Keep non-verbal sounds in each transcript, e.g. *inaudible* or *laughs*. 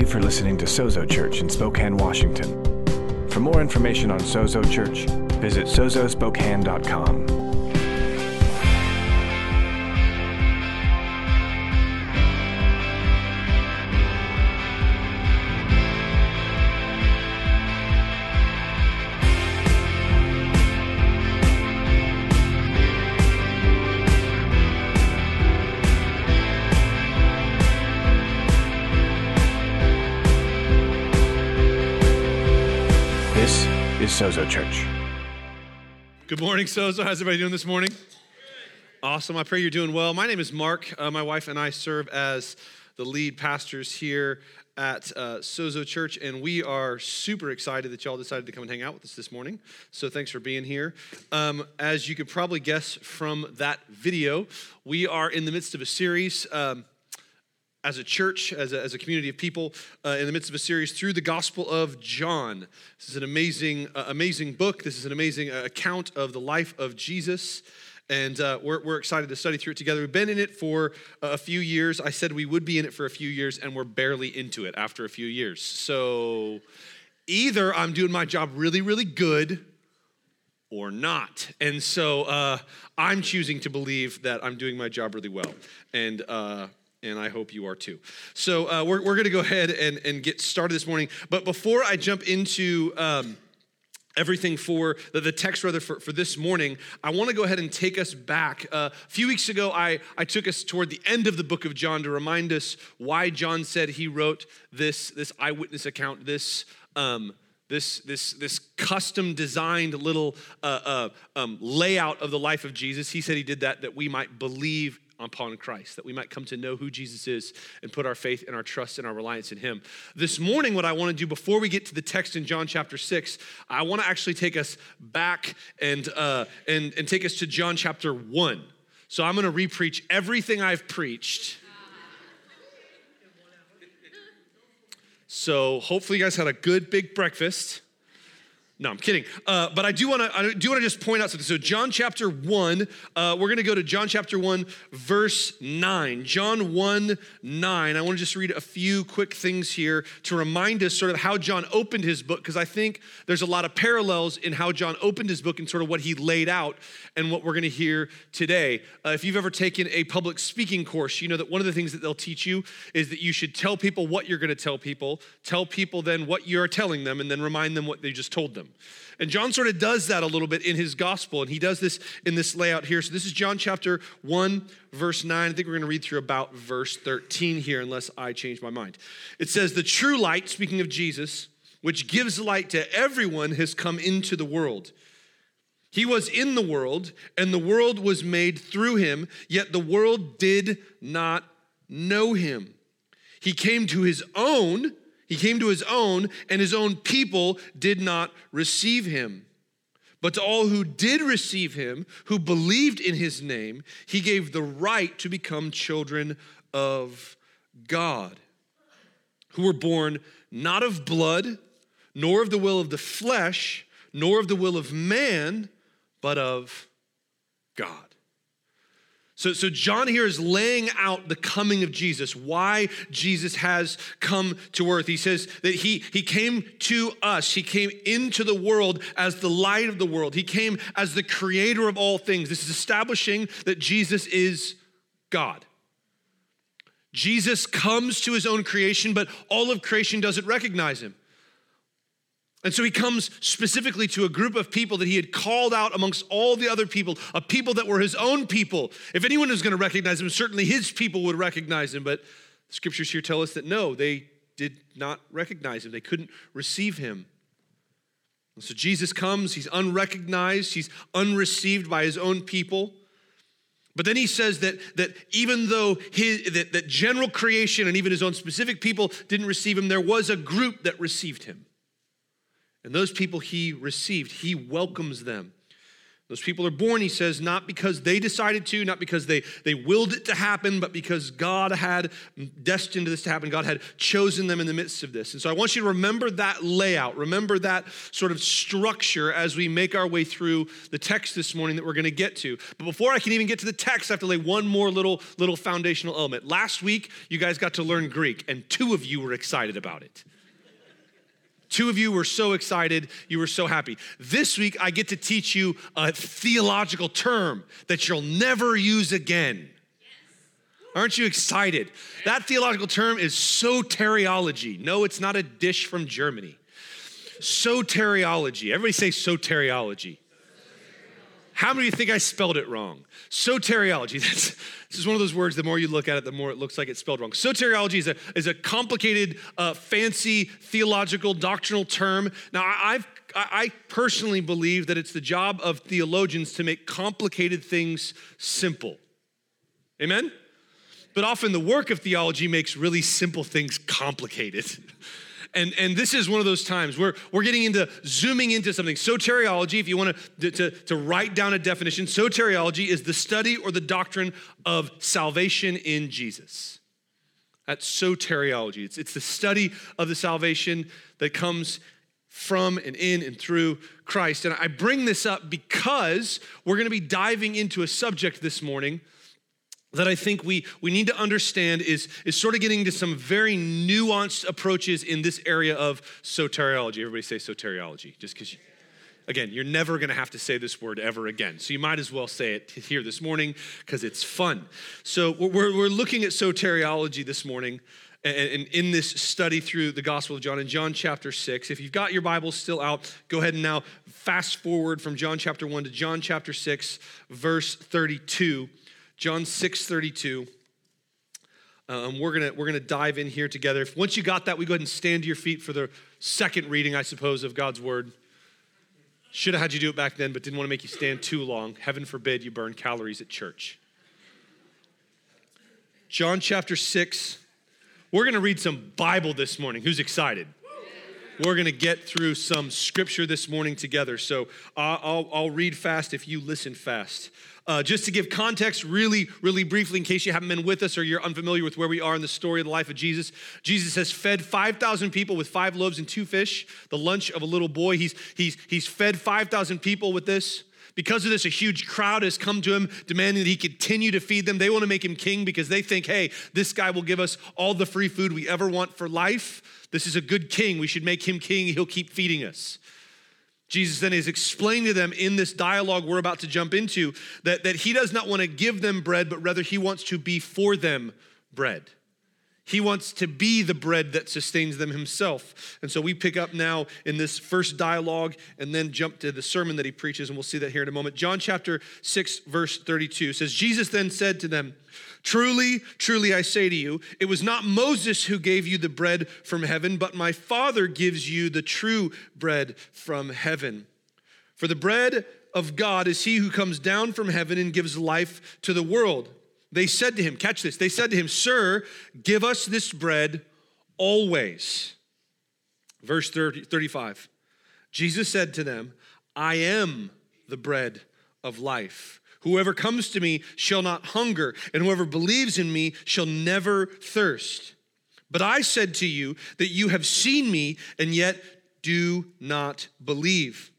you for listening to Sozo Church in Spokane, Washington. For more information on Sozo Church, visit sozospokane.com. Sozo Church. Good morning, Sozo. How's everybody doing this morning? Awesome. I pray you're doing well. My name is Mark. Uh, my wife and I serve as the lead pastors here at uh, Sozo Church, and we are super excited that y'all decided to come and hang out with us this morning. So thanks for being here. Um, as you could probably guess from that video, we are in the midst of a series. Um, as a church, as a, as a community of people, uh, in the midst of a series through the Gospel of John. This is an amazing, uh, amazing book. This is an amazing uh, account of the life of Jesus. And uh, we're, we're excited to study through it together. We've been in it for a few years. I said we would be in it for a few years, and we're barely into it after a few years. So either I'm doing my job really, really good, or not. And so uh, I'm choosing to believe that I'm doing my job really well. And uh, and I hope you are too. So uh, we're, we're going to go ahead and, and get started this morning. But before I jump into um, everything for the, the text rather for, for this morning, I want to go ahead and take us back. Uh, a few weeks ago, I, I took us toward the end of the book of John to remind us why John said he wrote this, this eyewitness account, this. Um, this, this, this custom designed little uh, uh, um, layout of the life of Jesus. He said he did that that we might believe upon Christ, that we might come to know who Jesus is and put our faith and our trust and our reliance in Him. This morning, what I want to do before we get to the text in John chapter 6, I want to actually take us back and, uh, and, and take us to John chapter 1. So I'm going to repreach everything I've preached. So hopefully you guys had a good big breakfast. No, I'm kidding. Uh, but I do want to I do want to just point out something. So John chapter one, uh, we're going to go to John chapter one, verse nine. John one nine. I want to just read a few quick things here to remind us sort of how John opened his book, because I think there's a lot of parallels in how John opened his book and sort of what he laid out and what we're going to hear today. Uh, if you've ever taken a public speaking course, you know that one of the things that they'll teach you is that you should tell people what you're going to tell people, tell people then what you're telling them, and then remind them what they just told them. And John sort of does that a little bit in his gospel, and he does this in this layout here. So this is John chapter 1, verse 9. I think we're going to read through about verse 13 here, unless I change my mind. It says, The true light, speaking of Jesus, which gives light to everyone, has come into the world. He was in the world, and the world was made through him, yet the world did not know him. He came to his own he came to his own, and his own people did not receive him. But to all who did receive him, who believed in his name, he gave the right to become children of God, who were born not of blood, nor of the will of the flesh, nor of the will of man, but of God. So, so John here is laying out the coming of Jesus, why Jesus has come to earth. He says that he, he came to us, he came into the world as the light of the world, he came as the creator of all things. This is establishing that Jesus is God. Jesus comes to his own creation, but all of creation doesn't recognize him. And so he comes specifically to a group of people that he had called out amongst all the other people, a people that were his own people. If anyone was going to recognize him, certainly his people would recognize him. But the scriptures here tell us that no, they did not recognize him, they couldn't receive him. And so Jesus comes, he's unrecognized, he's unreceived by his own people. But then he says that, that even though his, that, that general creation and even his own specific people didn't receive him, there was a group that received him. And those people he received, he welcomes them. Those people are born, he says, not because they decided to, not because they, they willed it to happen, but because God had destined this to happen. God had chosen them in the midst of this. And so I want you to remember that layout, remember that sort of structure as we make our way through the text this morning that we're going to get to. But before I can even get to the text, I have to lay one more little, little foundational element. Last week, you guys got to learn Greek, and two of you were excited about it. Two of you were so excited, you were so happy. This week, I get to teach you a theological term that you'll never use again. Aren't you excited? That theological term is soteriology. No, it's not a dish from Germany. Soteriology. Everybody say soteriology. How many of you think I spelled it wrong? Soteriology. *laughs* That's, this is one of those words, the more you look at it, the more it looks like it's spelled wrong. Soteriology is a, is a complicated, uh, fancy, theological, doctrinal term. Now, I've, I personally believe that it's the job of theologians to make complicated things simple. Amen? But often the work of theology makes really simple things complicated. *laughs* And, and this is one of those times where we're getting into zooming into something. Soteriology, if you want to, to, to write down a definition, soteriology is the study or the doctrine of salvation in Jesus. That's soteriology. It's, it's the study of the salvation that comes from and in and through Christ. And I bring this up because we're going to be diving into a subject this morning that I think we, we need to understand is, is sort of getting to some very nuanced approaches in this area of soteriology. Everybody say soteriology, just because, again, you're never going to have to say this word ever again. So you might as well say it here this morning because it's fun. So we're, we're looking at soteriology this morning and in this study through the Gospel of John, in John chapter 6. If you've got your Bible still out, go ahead and now fast forward from John chapter 1 to John chapter 6, verse 32. John 6 32. Um, we're gonna we're gonna dive in here together. If once you got that, we go ahead and stand to your feet for the second reading, I suppose, of God's word. Should have had you do it back then, but didn't want to make you stand too long. Heaven forbid you burn calories at church. John chapter 6. We're to read some Bible this morning. Who's excited? We're going to get through some scripture this morning together. So I'll, I'll read fast if you listen fast. Uh, just to give context, really, really briefly, in case you haven't been with us or you're unfamiliar with where we are in the story of the life of Jesus, Jesus has fed 5,000 people with five loaves and two fish, the lunch of a little boy. He's, he's, he's fed 5,000 people with this. Because of this, a huge crowd has come to him demanding that he continue to feed them. They want to make him king because they think, hey, this guy will give us all the free food we ever want for life. This is a good king. We should make him king. He'll keep feeding us. Jesus then is explaining to them in this dialogue we're about to jump into that, that he does not want to give them bread, but rather he wants to be for them bread. He wants to be the bread that sustains them himself. And so we pick up now in this first dialogue and then jump to the sermon that he preaches, and we'll see that here in a moment. John chapter 6, verse 32 says, Jesus then said to them, Truly, truly, I say to you, it was not Moses who gave you the bread from heaven, but my Father gives you the true bread from heaven. For the bread of God is he who comes down from heaven and gives life to the world. They said to him, Catch this, they said to him, Sir, give us this bread always. Verse 30, 35 Jesus said to them, I am the bread of life. Whoever comes to me shall not hunger, and whoever believes in me shall never thirst. But I said to you that you have seen me, and yet do not believe.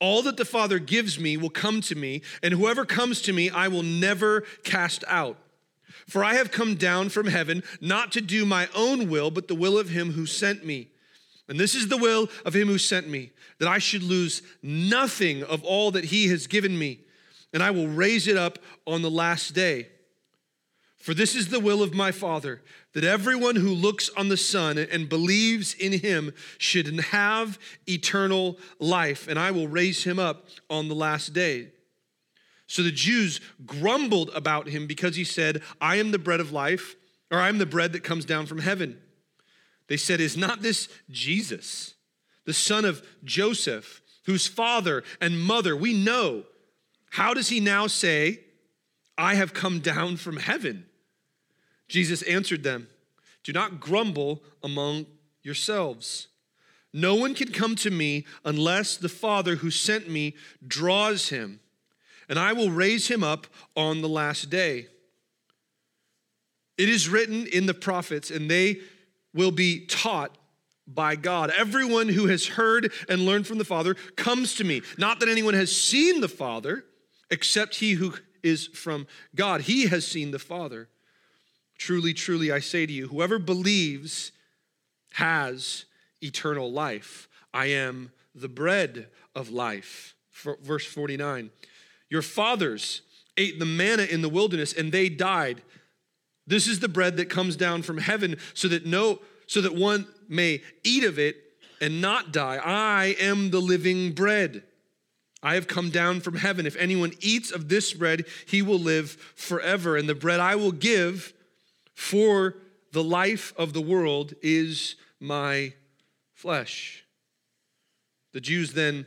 All that the Father gives me will come to me, and whoever comes to me I will never cast out. For I have come down from heaven not to do my own will, but the will of him who sent me. And this is the will of him who sent me, that I should lose nothing of all that he has given me and I will raise it up on the last day. For this is the will of my Father, that everyone who looks on the Son and believes in him should have eternal life, and I will raise him up on the last day. So the Jews grumbled about him because he said, I am the bread of life, or I am the bread that comes down from heaven. They said, Is not this Jesus, the son of Joseph, whose father and mother we know? How does he now say, I have come down from heaven? Jesus answered them, Do not grumble among yourselves. No one can come to me unless the Father who sent me draws him, and I will raise him up on the last day. It is written in the prophets, and they will be taught by God. Everyone who has heard and learned from the Father comes to me. Not that anyone has seen the Father, except he who is from God. He has seen the Father. Truly, truly, I say to you, whoever believes has eternal life. I am the bread of life. For, verse 49. Your fathers ate the manna in the wilderness and they died. This is the bread that comes down from heaven so that no so that one may eat of it and not die. I am the living bread. I have come down from heaven. If anyone eats of this bread, he will live forever. And the bread I will give for the life of the world is my flesh. The Jews then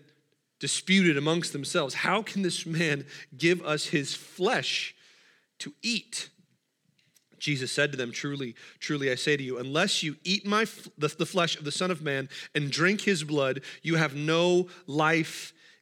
disputed amongst themselves How can this man give us his flesh to eat? Jesus said to them, Truly, truly, I say to you, unless you eat my, the, the flesh of the Son of Man and drink his blood, you have no life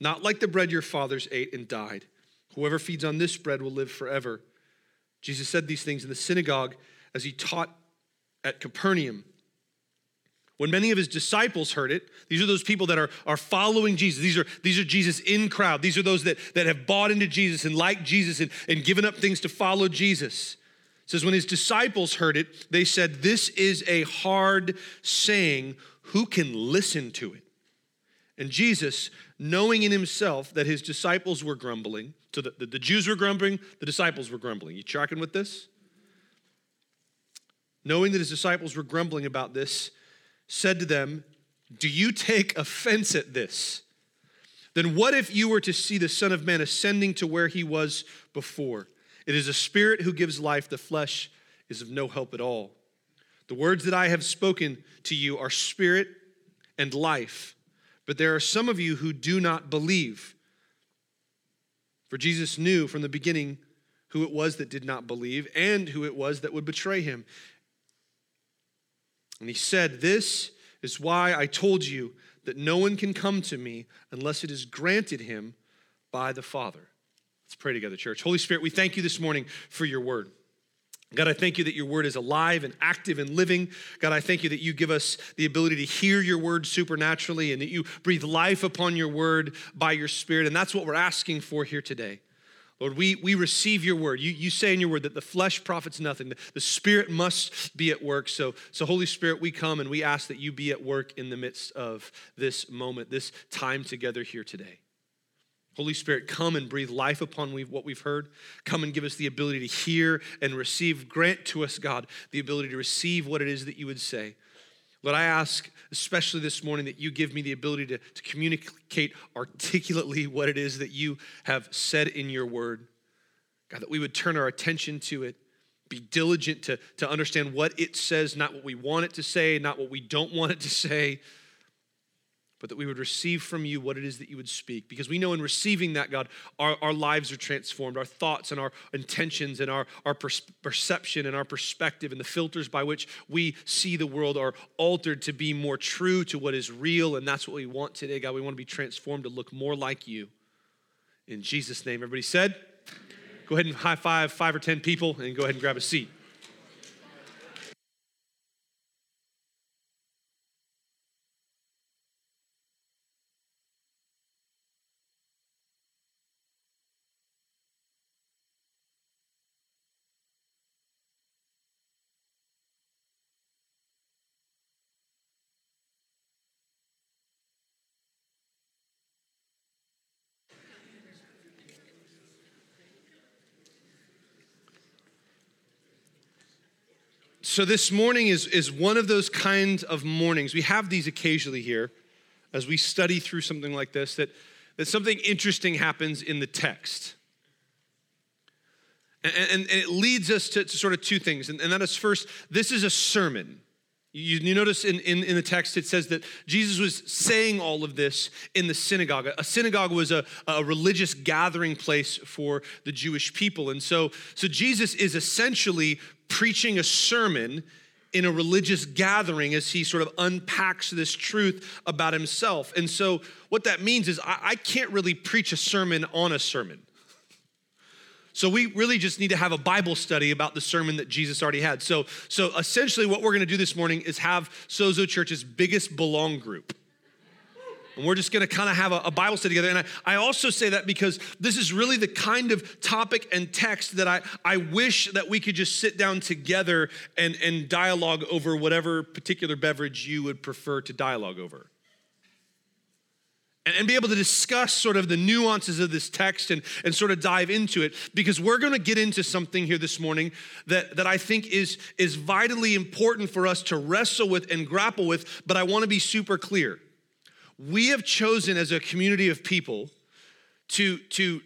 not like the bread your fathers ate and died. Whoever feeds on this bread will live forever. Jesus said these things in the synagogue as he taught at Capernaum. When many of his disciples heard it, these are those people that are, are following Jesus. These are, these are Jesus in crowd. These are those that, that have bought into Jesus and like Jesus and, and given up things to follow Jesus. It says, when his disciples heard it, they said, This is a hard saying. Who can listen to it? And Jesus, knowing in himself that his disciples were grumbling, so the, the, the Jews were grumbling, the disciples were grumbling. You tracking with this? Knowing that his disciples were grumbling about this, said to them, Do you take offense at this? Then what if you were to see the Son of Man ascending to where he was before? It is a spirit who gives life, the flesh is of no help at all. The words that I have spoken to you are spirit and life, but there are some of you who do not believe. For Jesus knew from the beginning who it was that did not believe and who it was that would betray him. And he said, This is why I told you that no one can come to me unless it is granted him by the Father. Let's pray together, church. Holy Spirit, we thank you this morning for your word. God, I thank you that your word is alive and active and living. God, I thank you that you give us the ability to hear your word supernaturally and that you breathe life upon your word by your spirit. And that's what we're asking for here today. Lord, we, we receive your word. You, you say in your word that the flesh profits nothing. The, the spirit must be at work. So, so, Holy Spirit, we come and we ask that you be at work in the midst of this moment, this time together here today. Holy Spirit, come and breathe life upon what we've heard. Come and give us the ability to hear and receive. Grant to us, God, the ability to receive what it is that you would say. Lord, I ask, especially this morning, that you give me the ability to, to communicate articulately what it is that you have said in your word. God, that we would turn our attention to it, be diligent to, to understand what it says, not what we want it to say, not what we don't want it to say but that we would receive from you what it is that you would speak. Because we know in receiving that, God, our, our lives are transformed. Our thoughts and our intentions and our, our perception and our perspective and the filters by which we see the world are altered to be more true to what is real. And that's what we want today, God. We want to be transformed to look more like you. In Jesus' name, everybody said, go ahead and high five five or 10 people and go ahead and grab a seat. So, this morning is, is one of those kinds of mornings. We have these occasionally here as we study through something like this that, that something interesting happens in the text. And, and, and it leads us to, to, sort of two things. And, and that is first, this is a sermon. You, you notice in, in, in, the text it says that Jesus was saying all of this in the synagogue. A synagogue was a, a religious gathering place for the Jewish people. And so, so Jesus is essentially preaching a sermon in a religious gathering as he sort of unpacks this truth about himself. And so, what that means is I, I can't really preach a sermon on a sermon. So we really just need to have a Bible study about the sermon that Jesus already had. So, so essentially, what we're going to do this morning is have Sozo Church's biggest belong group. And we're just going to kind of have a, a, Bible study together. And I, I also say that because this is really the kind of topic and text that I, I wish that we could just sit down together and, and dialogue over whatever particular beverage you would prefer to dialogue over and, and be able to discuss sort of the nuances of this text and, and sort of dive into it because we're going to get into something here this morning that, that I think is, is vitally important for us to wrestle with and grapple with, but I want to be super clear. We have chosen as a community of people to, to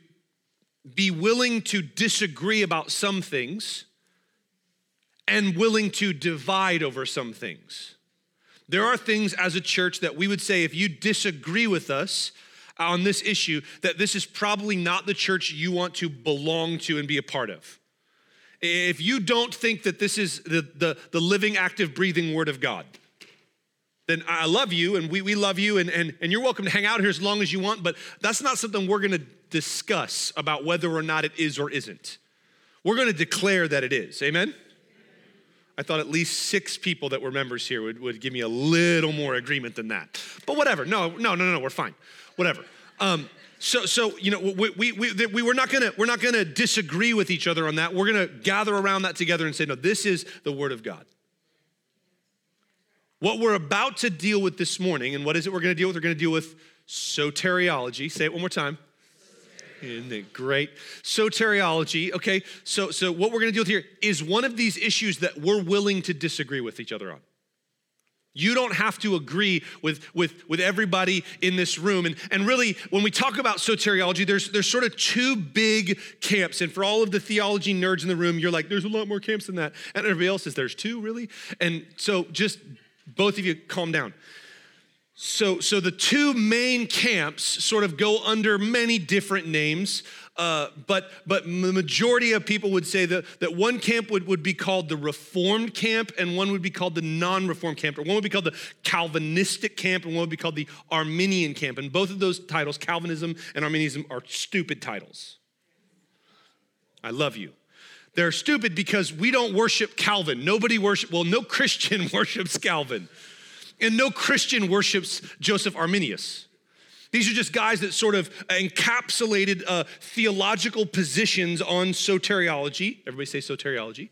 be willing to disagree about some things and willing to divide over some things. There are things as a church that we would say if you disagree with us on this issue, that this is probably not the church you want to belong to and be a part of. If you don't think that this is the, the, the living, active, breathing word of God, then I love you and we, we love you and, and, and you're welcome to hang out here as long as you want, but that's not something we're gonna discuss about whether or not it is or isn't. We're gonna declare that it is. Amen? I thought at least six people that were members here would, would give me a little more agreement than that. But whatever. No, no, no, no, we're fine. Whatever. Um, so, so you know, we, we, we, we, we're not gonna we're not gonna disagree with each other on that. We're gonna gather around that together and say, no, this is the Word of God. What we're about to deal with this morning, and what is it we're gonna deal with? We're gonna deal with soteriology. Say it one more time. Isn't it great? Soteriology, okay, so, so what we're gonna deal with here is one of these issues that we're willing to disagree with each other on. You don't have to agree with, with, with everybody in this room. And, and really, when we talk about soteriology, there's, there's sort of two big camps. And for all of the theology nerds in the room, you're like, there's a lot more camps than that. And everybody else says, there's two, really? And so just both of you calm down. So, so the two main camps sort of go under many different names, uh, but, but the majority of people would say that, that one camp would, would be called the Reformed camp, and one would be called the non Reformed camp, or one would be called the Calvinistic camp, and one would be called the Arminian camp. And both of those titles, Calvinism and Arminianism, are stupid titles. I love you. They're stupid because we don't worship Calvin. Nobody worship, well, no Christian *laughs* worships Calvin. And no Christian worships Joseph Arminius. These are just guys that sort of encapsulated uh, theological positions on soteriology. Everybody say soteriology.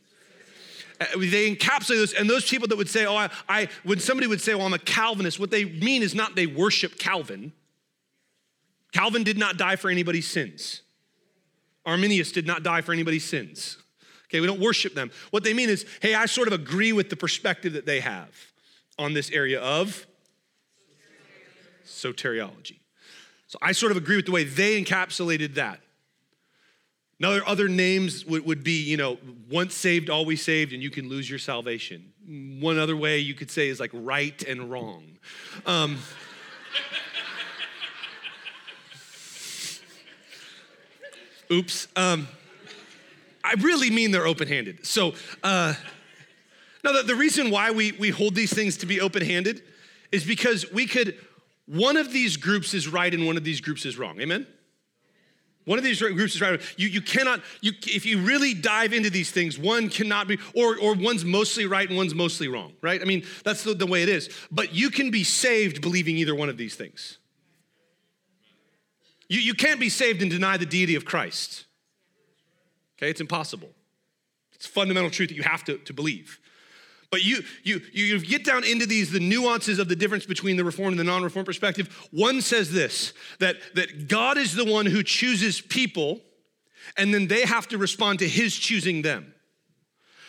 Uh, they encapsulate those, and those people that would say, "Oh, I, I," when somebody would say, "Well, I'm a Calvinist," what they mean is not they worship Calvin. Calvin did not die for anybody's sins. Arminius did not die for anybody's sins. Okay, we don't worship them. What they mean is, hey, I sort of agree with the perspective that they have on this area of soteriology. So I sort of agree with the way they encapsulated that. Now, other names would, would be, you know, once saved, always saved, and you can lose your salvation. One other way you could say is like right and wrong. Um, *laughs* oops. Um, I really mean they're open handed. So, uh, now, the, the reason why we, we hold these things to be open handed is because we could, one of these groups is right and one of these groups is wrong. Amen? One of these groups is right. You, you cannot, you, if you really dive into these things, one cannot be, or, or one's mostly right and one's mostly wrong, right? I mean, that's the, the way it is. But you can be saved believing either one of these things. You, you can't be saved and deny the deity of Christ. Okay, it's impossible. It's fundamental truth that you have to, to believe. But you, you, you get down into these, the nuances of the difference between the reform and the non reform perspective. One says this that, that God is the one who chooses people, and then they have to respond to his choosing them.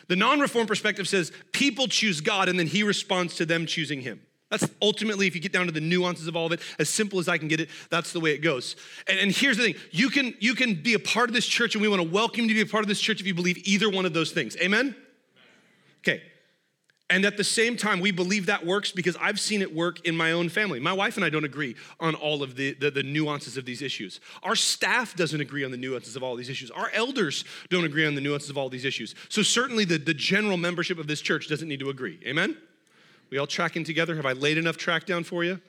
The non reform perspective says people choose God, and then he responds to them choosing him. That's ultimately, if you get down to the nuances of all of it, as simple as I can get it, that's the way it goes. And, and here's the thing you can, you can be a part of this church, and we want to welcome you to be a part of this church if you believe either one of those things. Amen? Okay. And at the same time, we believe that works because I've seen it work in my own family. My wife and I don't agree on all of the, the, the, nuances of these issues. Our staff doesn't agree on the nuances of all these issues. Our elders don't agree on the nuances of all these issues. So, certainly, the, the general membership of this church doesn't need to agree. Amen? We all tracking together? Have I laid enough track down for you?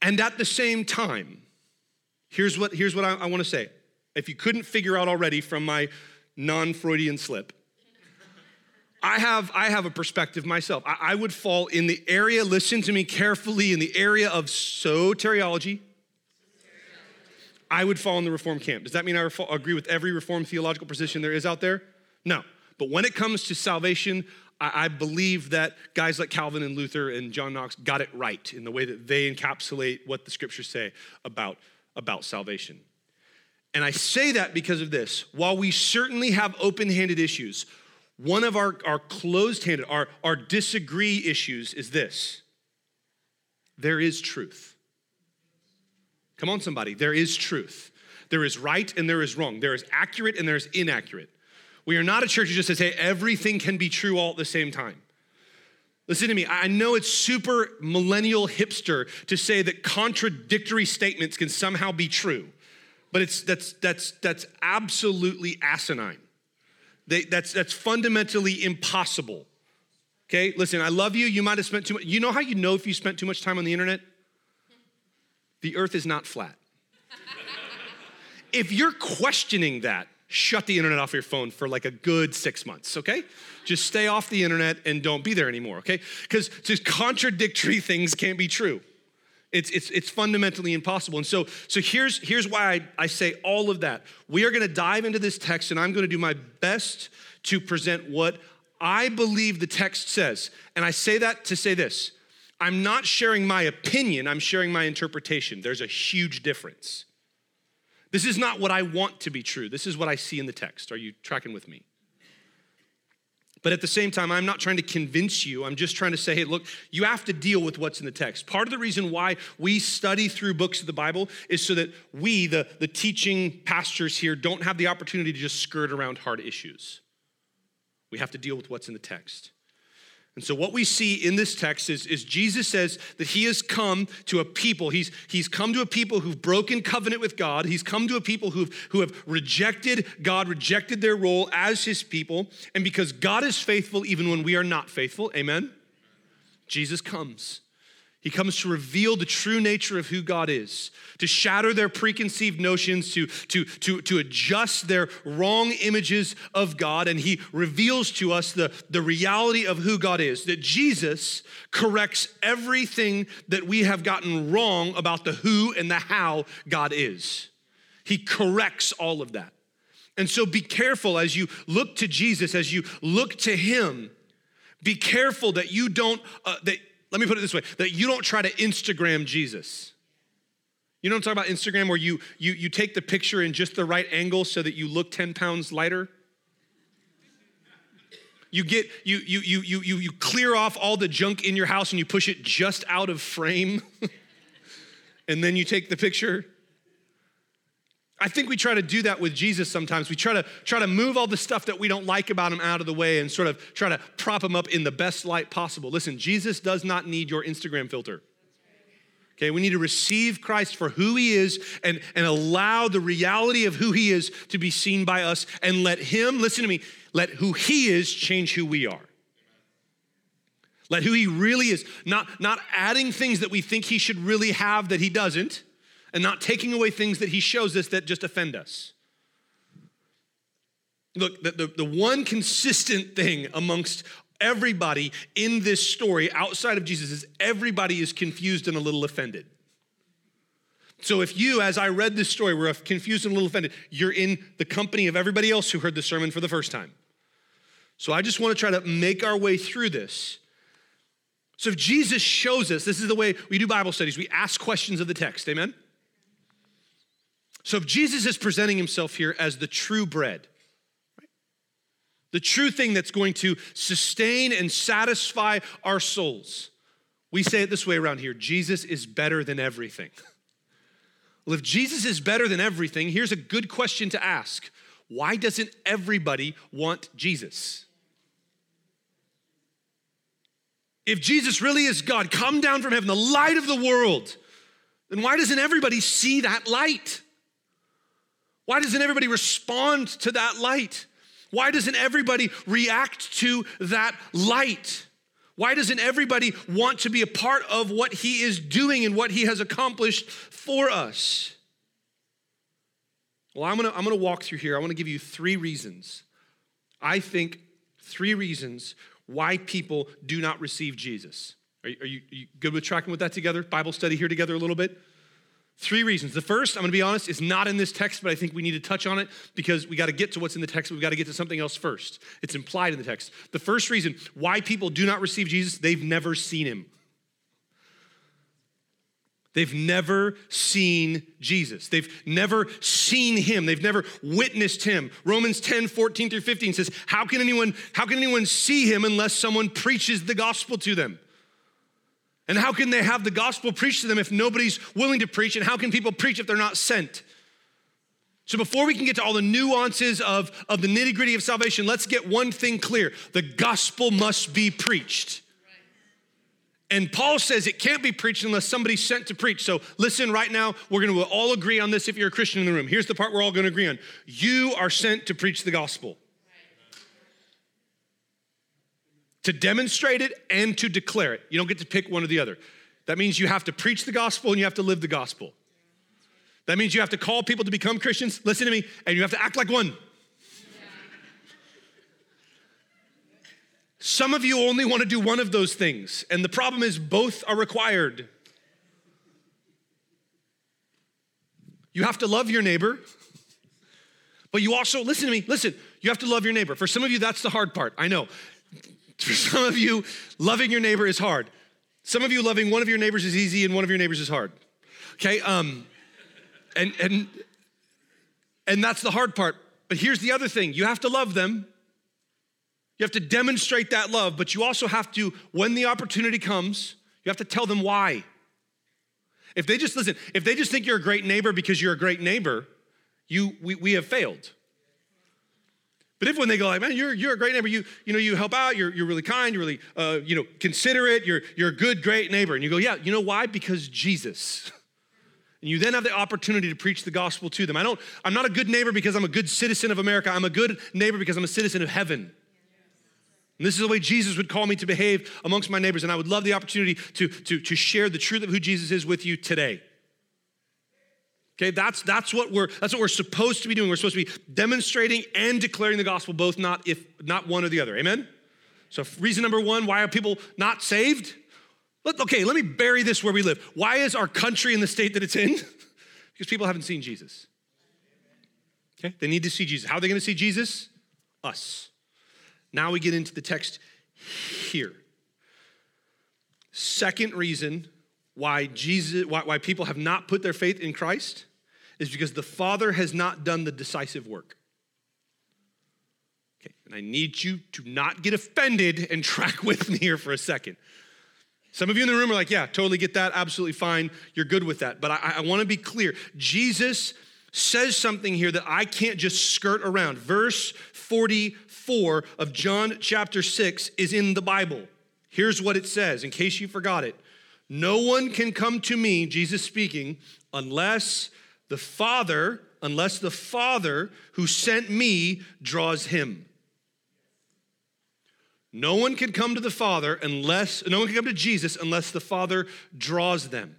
And at the same time, here's what, here's what I, I want to say. If you couldn't figure out already from my non Freudian slip, I have, I have a perspective myself. I, I, would fall in the area, listen to me carefully, in the area of soteriology. I would fall in the Reform camp. Does that mean I agree with every Reformed theological position there is out there? No. But when it comes to salvation, I, I believe that guys like Calvin and Luther and John Knox got it right in the way that they encapsulate what the scriptures say about, about salvation. And I say that because of this. While we certainly have open handed issues, one of our, our closed handed, our, our disagree issues is this there is truth. Come on, somebody, there is truth. There is right and there is wrong. There is accurate and there is inaccurate. We are not a church who just says, hey, everything can be true all at the same time. Listen to me. I know it's super millennial hipster to say that contradictory statements can somehow be true, but it's that's that's that's absolutely asinine. They, that's that's fundamentally impossible. Okay, listen. I love you. You might have spent too much. You know how you know if you spent too much time on the internet? The Earth is not flat. if you're questioning that, shut the internet off your phone for like a good six months, okay? Just stay off the internet and don't be there anymore, okay? Because just contradictory *laughs* things can't be true. It's, it's, it's fundamentally impossible. And so, so here's, here's why I, I say all of that. We are gonna dive into this text, and I'm gonna do my best to present what I believe the text says. And I say that to say this I'm not sharing my opinion, I'm sharing my interpretation. There's a huge difference. This is not what I want to be true. This is what I see in the text. Are you tracking with me? But at the same time, I'm not trying to convince you. I'm just trying to say, hey, look, you have to deal with what's in the text. Part of the reason why we study through books of the Bible is so that we, the, the teaching pastors here, don't have the opportunity to just skirt around hard issues. We have to deal with what's in the text. And so, what we see in this text is, is Jesus says that he has come to a people. He's, he's come to a people who've broken covenant with God. He's come to a people who've, who have rejected God, rejected their role as his people. And because God is faithful even when we are not faithful, amen? Jesus comes. He comes to reveal the true nature of who God is, to shatter their preconceived notions, to, to, to, to adjust their wrong images of God. And he reveals to us the, the reality of who God is, that Jesus corrects everything that we have gotten wrong about the who and the how God is. He corrects all of that. And so be careful as you look to Jesus, as you look to him, be careful that you don't, uh, that let me put it this way that you don't try to Instagram Jesus. You know what I'm talking about Instagram where you, you, you take the picture in just the right angle so that you look 10 pounds lighter? You get you you you you you you clear off all the junk in your house and you push it just out of frame. *laughs* and then you take the picture. I think we try to do that with Jesus sometimes. We try to try to move all the stuff that we don't like about him out of the way and sort of try to prop him up in the best light possible. Listen, Jesus does not need your Instagram filter. Okay, we need to receive Christ for who he is and, and allow the reality of who he is to be seen by us and let him, listen to me, let who he is change who we are. Let who he really is, not, not adding things that we think he should really have that he doesn't and not taking away things that he shows us that just offend us. Look, the, the, the one consistent thing amongst everybody in this story outside of Jesus is everybody is confused and a little offended. So if you, as I read this story, were confused and a little offended, you're in the company of everybody else who heard the sermon for the first time. So I just want to try to make our way through this. So if Jesus shows us, this is the way we do Bible studies, we ask questions of the text, amen? So if Jesus is presenting himself here as the true bread, the true thing that's going to sustain and satisfy our souls, We say it this way around here Jesus is better than everything. *laughs* Well, if Jesus is better than everything, here's a good question to ask Why doesn't everybody want Jesus? If Jesus really is God, come down from heaven, the light of the world, then why doesn't everybody see that light? Why doesn't everybody respond to that light? Why doesn't everybody react to that light? Why doesn't everybody want to be a part of what he is doing and what he has accomplished for us? Well, I'm gonna, I'm gonna walk through here. I wanna give you three reasons. I think three reasons why people do not receive Jesus. Are, you, are you, are you good with tracking with that together? Bible study here together a little bit? Three reasons. The first, I'm gonna be honest, is not in this text, but I think we need to touch on it because we gotta get to what's in the text, but we gotta get to something else first. It's implied in the text. The first reason why people do not receive Jesus, they've never seen him. They've never seen Jesus. They've never seen him. They've never witnessed him. Romans 10, 14 through 15 says, How can anyone, how can anyone see him unless someone preaches the gospel to them? And how can they have the gospel preached to them if nobody's willing to preach? And how can people preach if they're not sent? So, before we can get to all the nuances of, of the nitty gritty of salvation, let's get one thing clear the gospel must be preached. And Paul says it can't be preached unless somebody's sent to preach. So, listen right now, we're gonna all agree on this if you're a Christian in the room. Here's the part we're all gonna agree on you are sent to preach the gospel. To demonstrate it and to declare it. You don't get to pick one or the other. That means you have to preach the gospel and you have to live the gospel. That means you have to call people to become Christians, listen to me, and you have to act like one. Some of you only want to do one of those things, and the problem is both are required. You have to love your neighbor, but you also, listen to me, listen, you have to love your neighbor. For some of you, that's the hard part. I know. For some of you, loving your neighbor is hard. Some of you, loving one of your neighbors is easy and one of your neighbors is hard. Okay? Um, and, and, and that's the hard part. But here's the other thing you have to love them. You have to demonstrate that love, but you also have to, when the opportunity comes, you have to tell them why. If they just listen, if they just think you're a great neighbor because you're a great neighbor, you we, we have failed. But if when they go like, man, you're, you're a great neighbor, you, you know, you help out, you're, you're really kind, you're really, uh, you know, considerate, you're, you're a good, great neighbor. And you go, yeah, you know why? Because Jesus. *laughs* And you then have the opportunity to preach the gospel to them. I don't, I'm not a good neighbor because I'm a good citizen of America. I'm a good neighbor because I'm a citizen of heaven. And this is the way Jesus would call me to behave amongst my neighbors. And I would love the opportunity to, to, to share the truth of who Jesus is with you today. Okay, that's, that's, what we're, that's what we're supposed to be doing. We're supposed to be demonstrating and declaring the gospel, both not if not one or the other. Amen? So reason number one, why are people not saved? Let, okay, let me bury this where we live. Why is our country in the state that it's in? *laughs* because people haven't seen Jesus. Okay, they need to see Jesus. How are they going to see Jesus? Us. Now we get into the text here. Second reason why Jesus, why, why people have not put their faith in Christ is because the Father has not done the decisive work. Okay, and I need you to not get offended and *laughs* track with me here for a second. Some of you in the room are like, yeah, totally get that, absolutely fine, you're good with that. But I, I want to be clear. Jesus says something here that I can't just skirt around. Verse 44 of John chapter 6 is in the Bible. Here's what it says, in case you forgot it. No one can come to me, Jesus speaking, unless the Father, unless the Father who sent me draws him. No one can come to the Father unless, no one can come to Jesus unless the Father draws them.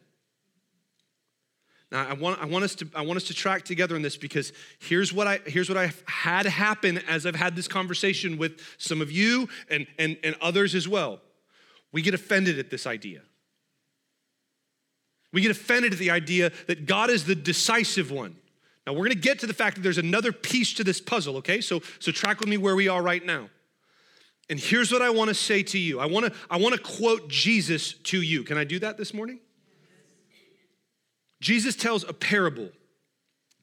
Now, I want, I, want us to, I want us to track together in this because here's what, I, here's what I've had happen as I've had this conversation with some of you and, and, and others as well. We get offended at this idea. We get offended at the idea that God is the decisive one. Now, we're going to get to the fact that there's another piece to this puzzle, okay? So, so track with me where we are right now. And here's what I want to say to you. I want to I want to quote Jesus to you. Can I do that this morning? Jesus tells a parable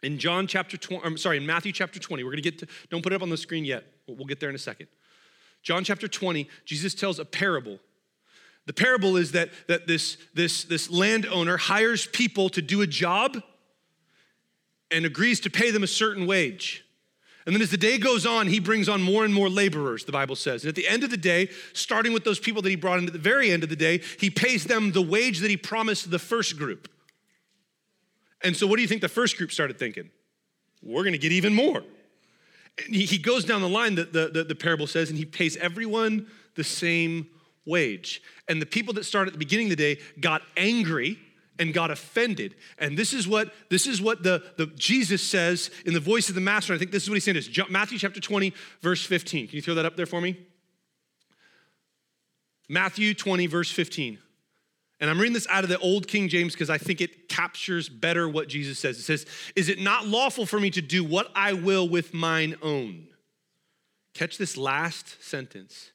in John chapter 20, I'm sorry, in Matthew chapter 20. We're going to get to don't put it up on the screen yet. We'll get there in a second. John chapter 20, Jesus tells a parable The parable is that, that this, this, this landowner hires people to do a job and agrees to pay them a certain wage. And then as the day goes on, he brings on more and more laborers, the Bible says. And at the end of the day, starting with those people that he brought in at the very end of the day, he pays them the wage that he promised the first group. And so, what do you think the first group started thinking? We're going to get even more. And he, he goes down the line, the, the, the, the parable says, and he pays everyone the same wage. And the people that started at the beginning of the day got angry and got offended. And this is what this is what the, the Jesus says in the voice of the master. I think this is what he's saying is Matthew chapter 20, verse 15. Can you throw that up there for me? Matthew 20, verse 15. And I'm reading this out of the old King James because I think it captures better what Jesus says. It says, Is it not lawful for me to do what I will with mine own? Catch this last sentence.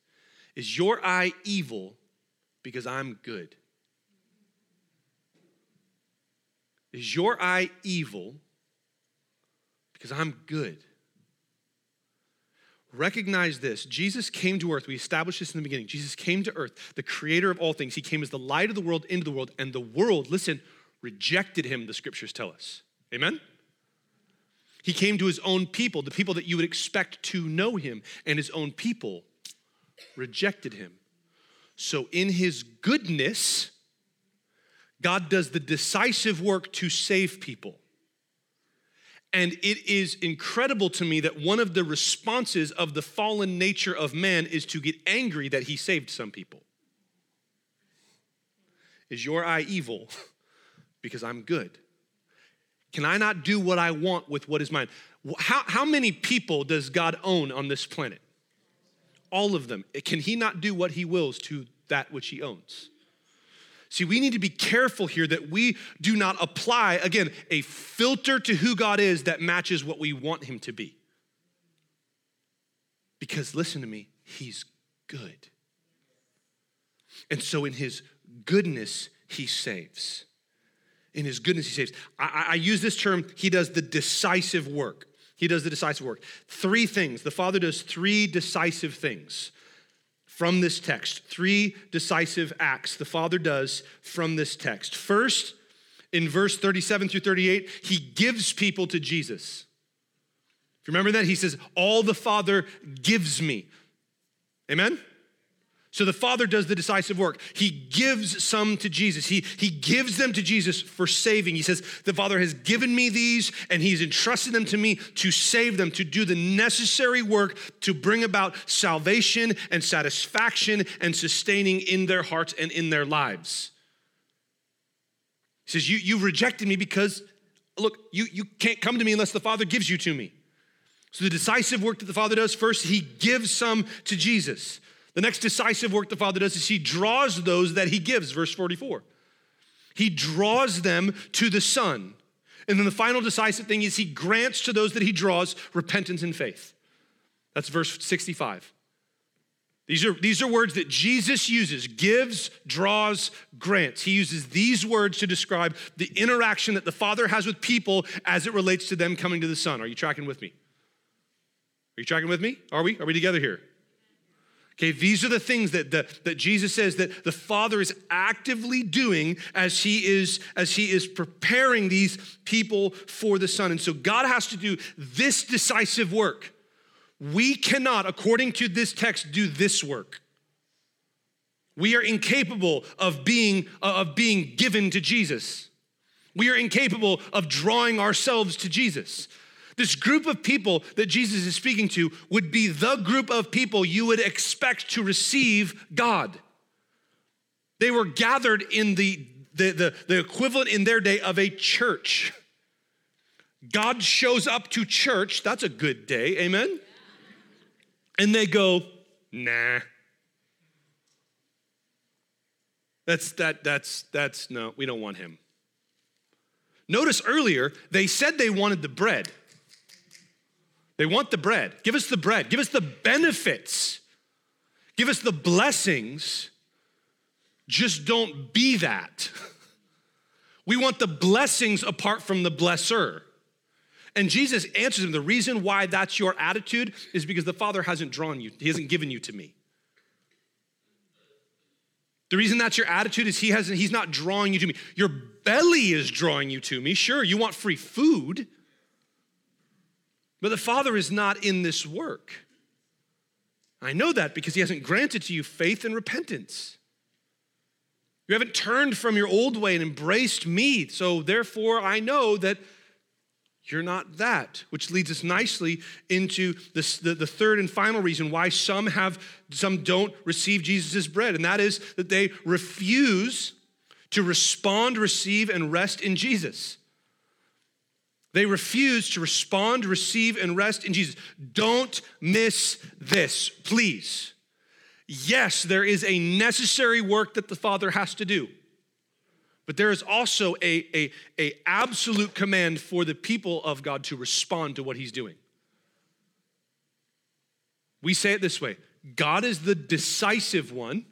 Is your eye evil because I'm good? Is your eye evil because I'm good? Recognize this. Jesus came to earth. We established this in the beginning. Jesus came to earth, the creator of all things. He came as the light of the world into the world, and the world, listen, rejected him, the scriptures tell us. Amen? He came to his own people, the people that you would expect to know him, and his own people rejected him. So, in his goodness, God does the decisive work to save people. And it is incredible to me that one of the responses of the fallen nature of man is to get angry that he saved some people. Is your eye evil? *laughs* because I'm good. Can I not do what I want with what is mine? How, how many people does God own on this planet? All of them. Can he not do what he wills to that which he owns? See, we need to be careful here that we do not apply, again, a filter to who God is that matches what we want him to be. Because listen to me, he's good. And so in his goodness, he saves. In his goodness, he saves. I, I, use this term, he does the decisive work. He does the decisive work. Three things. The Father does three decisive things from this text. Three decisive acts the Father does from this text. First, in verse 37 through 38, he gives people to Jesus. If you remember that, he says, All the Father gives me. Amen? So the Father does the decisive work. He gives some to Jesus. He, he gives them to Jesus for saving. He says, The Father has given me these, and He's entrusted them to me to save them, to do the necessary work to bring about salvation and satisfaction and sustaining in their hearts and in their lives. He says, You, You've rejected me because, look, you, you can't come to me unless the Father gives you to me. So the decisive work that the Father does first, He gives some to Jesus. The next decisive work the Father does is He draws those that He gives, verse 44. He draws them to the Son. And then the final decisive thing is He grants to those that He draws repentance and faith. That's verse 65. These are, these are words that Jesus uses gives, draws, grants. He uses these words to describe the interaction that the Father has with people as it relates to them coming to the Son. Are you tracking with me? Are you tracking with me? Are we? Are we together here? Okay, these are the things that, the, that Jesus says that the Father is actively doing as he is as he is preparing these people for the Son. And so God has to do this decisive work. We cannot, according to this text, do this work. We are incapable of being, of being given to Jesus. We are incapable of drawing ourselves to Jesus. This group of people that Jesus is speaking to would be the group of people you would expect to receive God. They were gathered in the, the, the, the equivalent in their day of a church. God shows up to church, that's a good day, amen? And they go, nah. That's that that's that's no, we don't want him. Notice earlier, they said they wanted the bread. They want the bread. Give us the bread. Give us the benefits. Give us the blessings. Just don't be that. *laughs* We want the blessings apart from the blesser. And Jesus answers them the reason why that's your attitude is because the Father hasn't drawn you, He hasn't given you to me. The reason that's your attitude is he hasn't, he's not drawing you to me. Your belly is drawing you to me. Sure, you want free food, but the Father is not in this work. I know that because he hasn't granted to you faith and repentance. You haven't turned from your old way and embraced me. So therefore, I know that you're not that, which leads us nicely into this, the, the third and final reason why some have, some don't receive Jesus' bread, and that is that they refuse to respond, receive, and rest in Jesus. They refuse to respond, receive, and rest in Jesus. Don't miss this, please. Yes, there is a necessary work that the Father has to do. But there is also a, a, a absolute command for the people of God to respond to what he's doing. We say it this way God is the decisive one,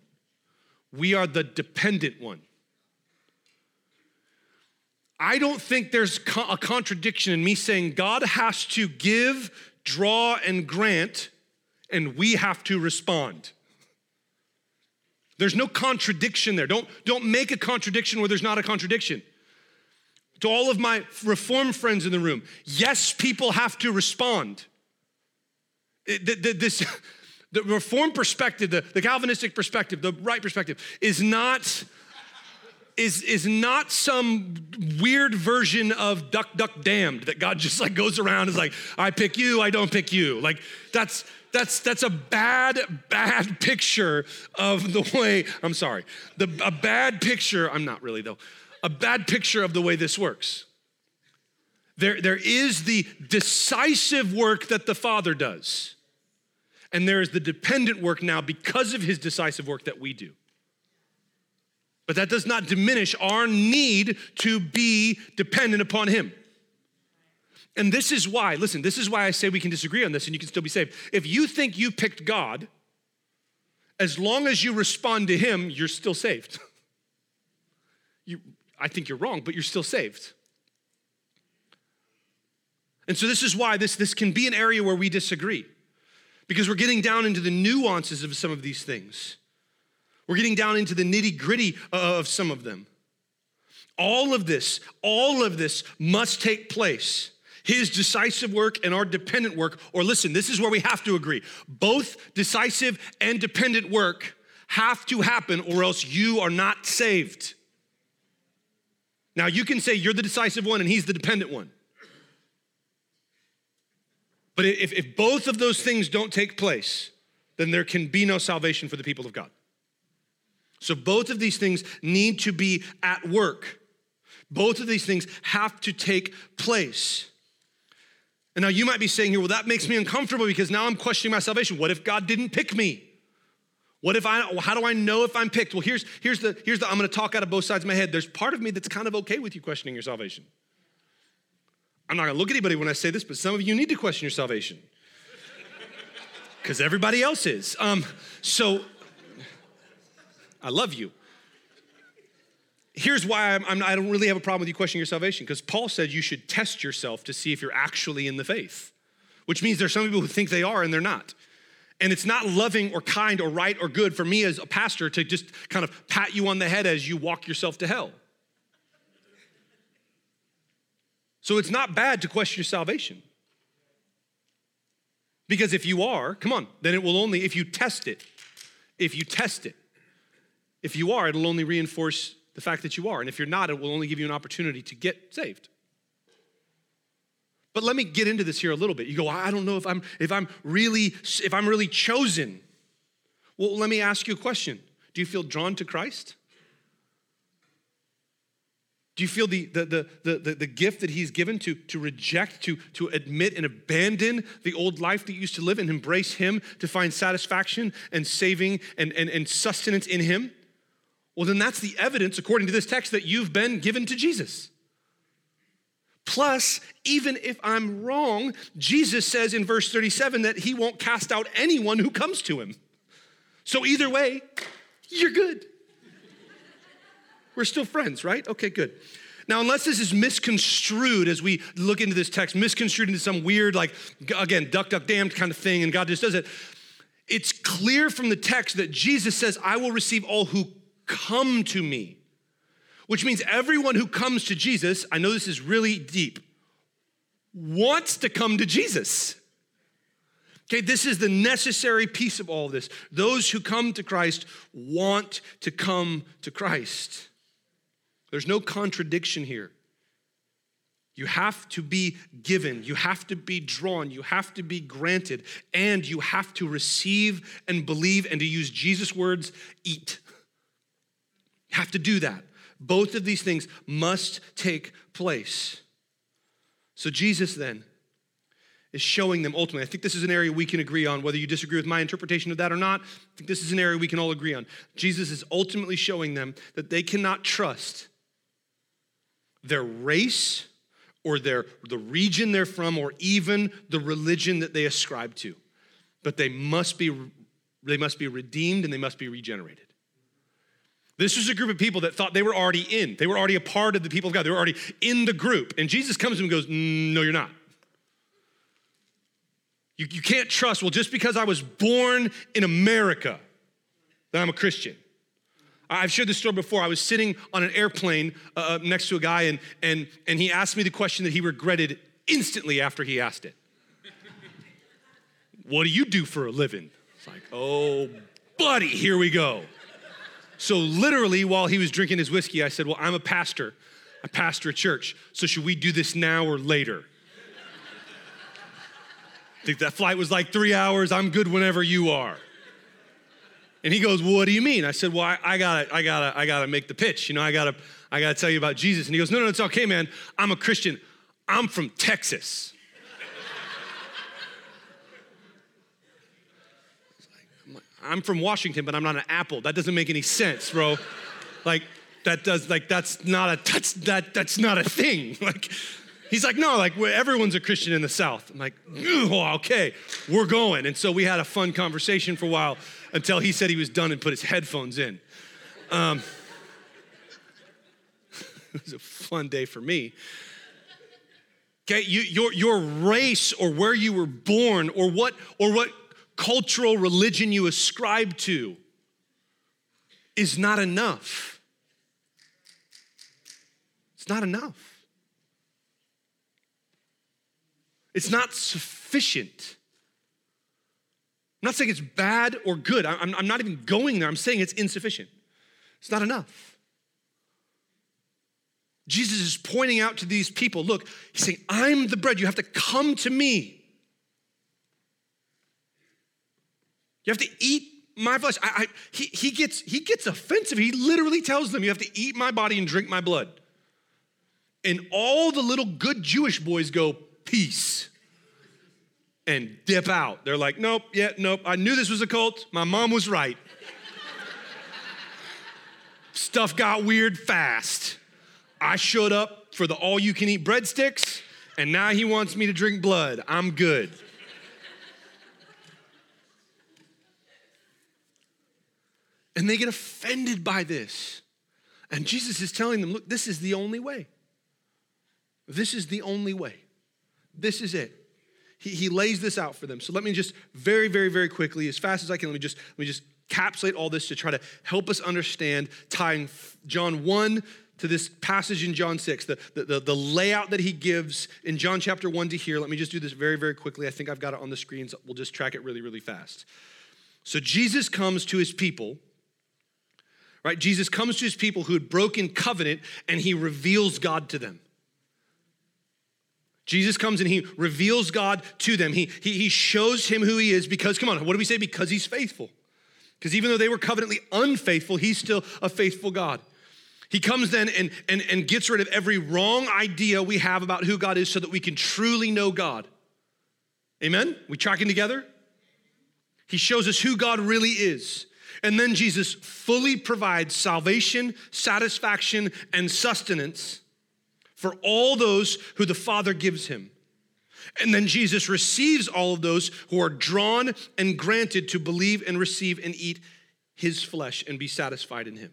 we are the dependent one. I don't think there's a contradiction in me saying God has to give, draw, and grant, and we have to respond. There's no contradiction there. Don't, don't make a contradiction where there's not a contradiction. To all of my reform friends in the room, yes, people have to respond. This, *laughs* the reform perspective, the, the Calvinistic perspective, the right perspective is not is, is not some weird version of duck duck damned that God just like goes around is like, I pick you, I don't pick you. Like that's that's that's a bad bad *laughs* picture of the way i'm sorry. The, a bad picture i'm not really though. A bad picture of the way this works. There, there is the decisive work that the father does. And there is the dependent work now because of his decisive work that we do but that does not diminish our need to be dependent upon him and this is why, listen, this is why I say we can disagree on this and you can still be saved. If you think you picked God, as long as you respond to Him, you're still saved. *laughs* You, I think you're wrong, but you're still saved. And so this is why this, this can be an area where we disagree. Because we're getting down into the nuances of some of these things. We're getting down into the nitty gritty of some of them. All of this, all of this must take place his decisive work and our dependent work, or listen, this is where we have to agree. Both decisive and dependent work have to happen, or else you are not saved. Now, you can say you're the decisive one and he's the dependent one. But if, if both of those things don't take place, then there can be no salvation for the people of God. So both of these things need to be at work. Both of these things have to take place. And now you might be saying here, well, that makes me uncomfortable because now I'm questioning my salvation. What if God didn't pick me? What if I, how do I know if I'm picked? Well, here's, here's the, here's the, I'm gonna talk out of both sides of my head. There's part of me that's kind of okay with you questioning your salvation. I'm not gonna look at anybody when I say this, but some of you need to question your salvation. Because everybody else is. Um, so, I love you here's why I'm, I'm, I do not really have a problem with you questioning your salvation, because Paul said you should test yourself to see if you're actually in the faith, which means there's some people who think they are and they're not. And it's not loving or kind or right or good for me as a pastor to just kind of pat you on the head as you walk yourself to hell. So it's not bad to question your salvation. Because if you are, come on, then it will only, if you test it, if you test it, if you are, it'll only reinforce the fact that you are. And if you're not, it will only give you an opportunity to get saved. But let me get into this here a little bit. You go, I don't know if I'm if I'm really if I'm really chosen. Well, let me ask you a question. Do you feel drawn to Christ? Do you feel the, the, the, the, the, gift that he's given to, to reject, to, to admit and abandon the old life that you used to live and embrace him to find satisfaction and saving and, and, and sustenance in him? Well, then that's the evidence, according to this text, that you've been given to Jesus. Plus, even if I'm wrong, Jesus says in verse 37 that he won't cast out anyone who comes to him. So, either way, you're good. We're still friends, right? Okay, good. Now, unless this is misconstrued as we look into this text, misconstrued into some weird, like, again, duck, duck, damned kind of thing, and God just does it, it's clear from the text that Jesus says, I will receive all who come to me, which means everyone who comes to Jesus, I know this is really deep, wants to come to Jesus. Okay, this is the necessary piece of all of this. Those who come to Christ want to come to Christ. There's no contradiction here. You have to be given, you have to be drawn, you have to be granted, and you have to receive and believe, and to use Jesus' words, eat. Have to do that. Both of these things must take place. So, Jesus then is showing them ultimately. I think this is an area we can agree on, whether you disagree with my interpretation of that or not. I think this is an area we can all agree on. Jesus is ultimately showing them that they cannot trust their race or their, the region they're from or even the religion that they ascribe to. But they must be, they must be redeemed and they must be regenerated. This was a group of people that thought they were already in. They were already a part of the people of God. They were already in the group. And Jesus comes and goes, No, you're not. You, you can't trust, well, just because I was born in America, that I'm a Christian. I've shared this story before. I was sitting on an airplane uh, next to a guy, and, and, and he asked me the question that he regretted instantly after he asked it. what do you do for a living? It's like, oh, buddy, here we go. So, literally, while he was drinking his whiskey, I said, Well, I'm a pastor. I pastor a church. So, should we do this now or later? *laughs* think that flight was like three hours. I'm good whenever you are. And he goes, well, what do you mean? I said, well, I, I, gotta, I gotta, I gotta make the pitch. You know, I gotta, I gotta tell you about Jesus. And he goes, no, no, it's okay, man. I'm a Christian. I'm from Texas. I'm from Washington, but I'm not an apple. That doesn't make any sense, bro. Like, that does, like, that's not a, that's, that, that's not a thing. *laughs* Like, He's like, no, like everyone's a Christian in the South. I'm like, okay, we're going. And so we had a fun conversation for a while until he said he was done and put his headphones in. Um, *laughs* it was a fun day for me. Okay, you, your, your race or where you were born or what, or what cultural religion you ascribe to is not enough. It's not enough. It's not sufficient. I'm not saying it's bad or good. I'm, I'm not even going there. I'm saying it's insufficient. It's not enough. Jesus is pointing out to these people look, he's saying, I'm the bread. You have to come to me. You have to eat my flesh. I, I, he, he, gets, he gets offensive. He literally tells them, You have to eat my body and drink my blood. And all the little good Jewish boys go, Peace and dip out. They're like, nope, yeah, nope. I knew this was a cult. My mom was right. Stuff got weird fast. I showed up for the all you can eat breadsticks, and now he wants me to drink blood. I'm good. And they get offended by this. And Jesus is telling them, look, this is the only way. This is the only way. This is it he, he lays this out for them. So let me just very, very, very quickly, as fast as I can, let me just let me just capsulate all this to try to help us understand tying John 1 to this passage in John 6, the, the, the, layout that he gives in John chapter 1 to here. Let me just do this very, very quickly. I think I've got it on the screens. We'll just track it really, really fast. So Jesus comes to his people, right? Jesus comes to his people who had broken covenant and he reveals God to them. Jesus comes and he reveals God to them. He, he, he shows him who he is because, come on, what do we say? Because he's faithful. Because even though they were covenantly unfaithful, he's still a faithful God. He comes then and, and, and gets rid of every wrong idea we have about who God is so that we can truly know God. Amen? We tracking together? He shows us who God really is. And then Jesus fully provides salvation, satisfaction, and sustenance for all those who the Father gives him. And then Jesus receives all of those who are drawn and granted to believe and receive and eat his flesh and be satisfied in him.